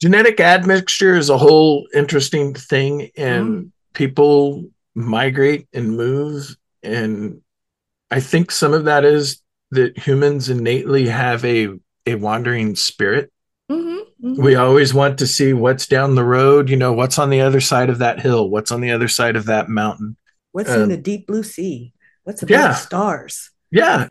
genetic admixture is a whole interesting thing, and mm. people migrate and move. And I think some of that is that humans innately have a, a wandering spirit. Mm-hmm, mm-hmm. We always want to see what's down the road, you know, what's on the other side of that hill, what's on the other side of that mountain. What's in um, the deep blue sea? What's above yeah. the stars? Yeah.